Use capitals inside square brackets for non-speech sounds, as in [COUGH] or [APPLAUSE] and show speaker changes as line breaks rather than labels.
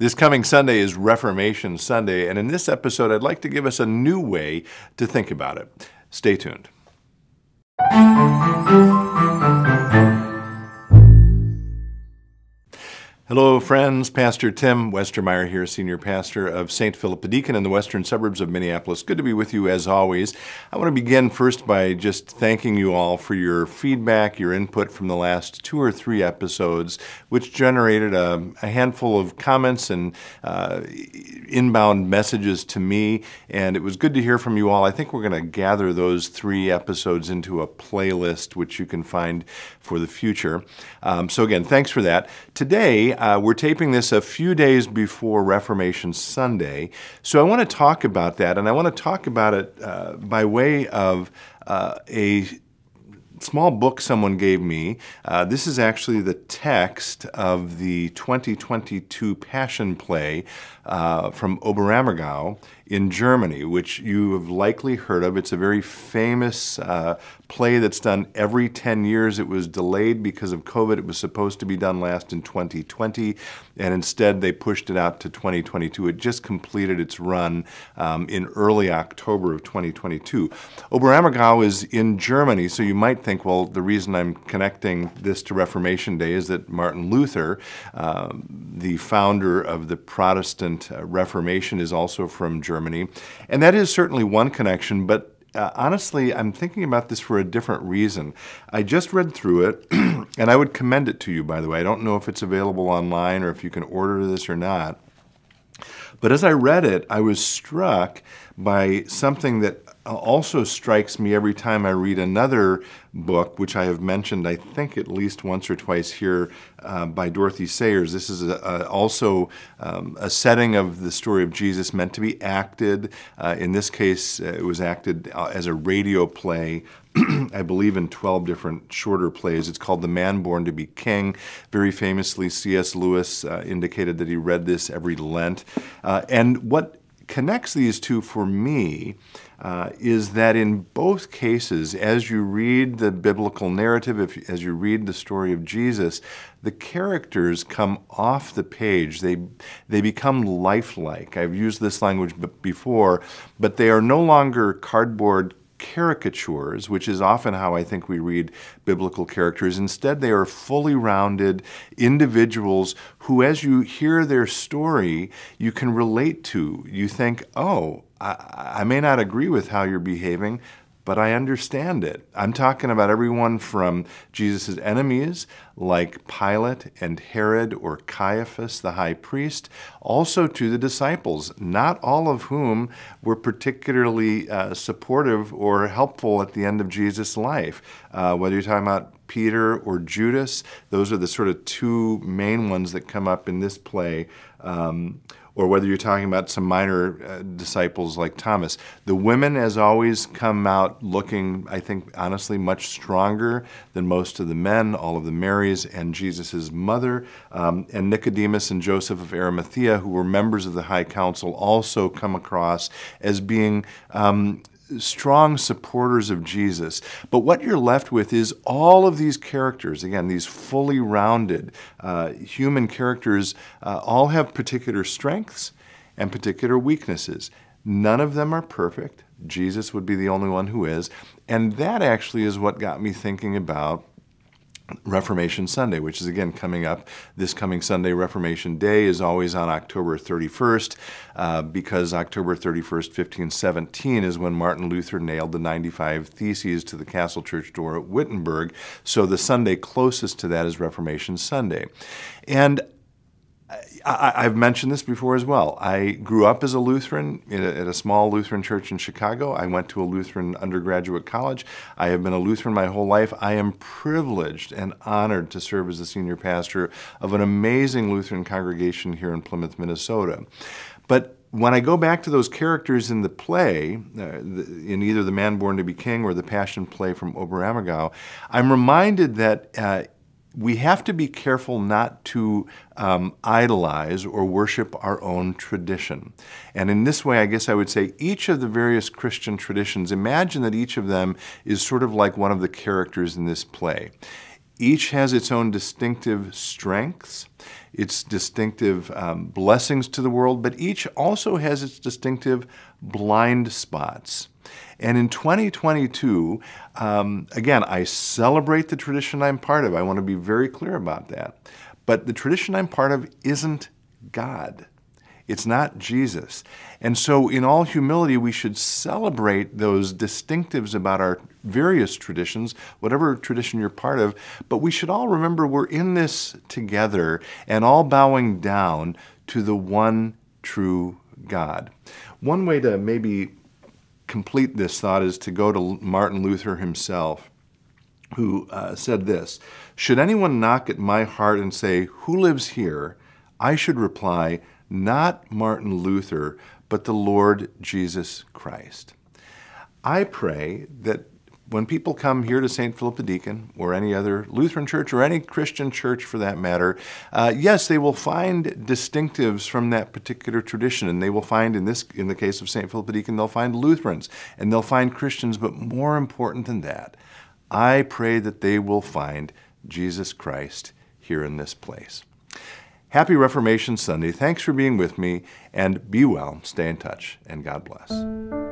This coming Sunday is Reformation Sunday, and in this episode, I'd like to give us a new way to think about it. Stay tuned. Hello, friends. Pastor Tim Westermeyer here, Senior Pastor of St. Philip Deacon in the western suburbs of Minneapolis. Good to be with you as always. I want to begin first by just thanking you all for your feedback, your input from the last two or three episodes, which generated a, a handful of comments and uh, inbound messages to me. And it was good to hear from you all. I think we're going to gather those three episodes into a playlist, which you can find for the future. Um, so, again, thanks for that. Today, uh, we're taping this a few days before Reformation Sunday, so I want to talk about that, and I want to talk about it uh, by way of uh, a small book someone gave me. Uh, this is actually the text of the 2022 Passion Play uh, from Oberammergau in Germany, which you have likely heard of. It's a very famous uh, play that's done every 10 years. It was delayed because of COVID. It was supposed to be done last in 2020, and instead they pushed it out to 2022. It just completed its run um, in early October of 2022. Oberammergau is in Germany, so you might think, well, the reason I'm connecting this to Reformation Day is that Martin Luther, uh, the founder of the Protestant uh, Reformation, is also from Germany. Germany. And that is certainly one connection, but uh, honestly, I'm thinking about this for a different reason. I just read through it, [CLEARS THROAT] and I would commend it to you, by the way. I don't know if it's available online or if you can order this or not. But as I read it, I was struck by something that also strikes me every time I read another book, which I have mentioned, I think, at least once or twice here uh, by Dorothy Sayers. This is a, a, also um, a setting of the story of Jesus meant to be acted. Uh, in this case, uh, it was acted uh, as a radio play. [CLEARS THROAT] I believe in 12 different shorter plays. It's called The Man Born to Be King. Very famously, C.S. Lewis uh, indicated that he read this every Lent. Uh, and what connects these two for me uh, is that in both cases, as you read the biblical narrative, if, as you read the story of Jesus, the characters come off the page. They, they become lifelike. I've used this language before, but they are no longer cardboard caricatures, which is often how I think we read biblical characters. Instead, they are fully rounded individuals who, as you hear their story, you can relate to. You think, oh, I, I may not agree with how you're behaving, but I understand it. I'm talking about everyone from Jesus' enemies, like Pilate and Herod or Caiaphas, the high priest, also to the disciples, not all of whom were particularly uh, supportive or helpful at the end of Jesus' life. Uh, whether you're talking about Peter or Judas, those are the sort of two main ones that come up in this play. Um, or whether you're talking about some minor uh, disciples like Thomas. The women, as always, come out looking, I think, honestly, much stronger than most of the men, all of the Marys and Jesus' mother. Um, and Nicodemus and Joseph of Arimathea, who were members of the High Council, also come across as being um, strong supporters of Jesus. But what you're left with is all of these characters, again, these fully rounded uh, human characters, uh, all have particular strengths and particular weaknesses. None of them are perfect. Jesus would be the only one who is. And that actually is what got me thinking about Reformation Sunday, which is again coming up this coming Sunday. Reformation Day is always on October 31st uh, because October 31st, 1517 is when Martin Luther nailed the 95 Theses to the Castle Church door at Wittenberg. So the Sunday closest to that is Reformation Sunday. And I, have mentioned this before as well. I grew up as a Lutheran a, at a small Lutheran church in Chicago. I went to a Lutheran undergraduate college. I have been a Lutheran my whole life. I am privileged and honored to serve as the senior pastor of an amazing Lutheran congregation here in Plymouth, Minnesota. But when I go back to those characters in the play, uh, in either The Man Born to Be King or the Passion Play from Oberammergau, I'm reminded that uh, we have to be careful not to um, idolize or worship our own tradition. And in this way, I guess I would say each of the various Christian traditions, imagine that each of them is sort of like one of the characters in this play. Each has its own distinctive strengths, its distinctive um, blessings to the world, but each also has its distinctive blind spots. And in 2022, um, again, I celebrate the tradition I'm part of. I want to be very clear about that. But the tradition I'm part of isn't God. It's not Jesus. And so, in all humility, we should celebrate those distinctives about our various traditions, whatever tradition you're part of. But we should all remember we're in this together and all bowing down to the one true God. One way to maybe complete this thought is to go to Martin Luther himself, who uh, said this Should anyone knock at my heart and say, Who lives here? I should reply, not Martin Luther, but the Lord Jesus Christ. I pray that when people come here to St. Philip the Deacon or any other Lutheran church or any Christian church for that matter, uh, yes, they will find distinctives from that particular tradition, and they will find in this, in the case of St. Philip the Deacon, they'll find Lutherans and they'll find Christians. But more important than that, I pray that they will find Jesus Christ here in this place. Happy Reformation Sunday. Thanks for being with me, and be well, stay in touch, and God bless.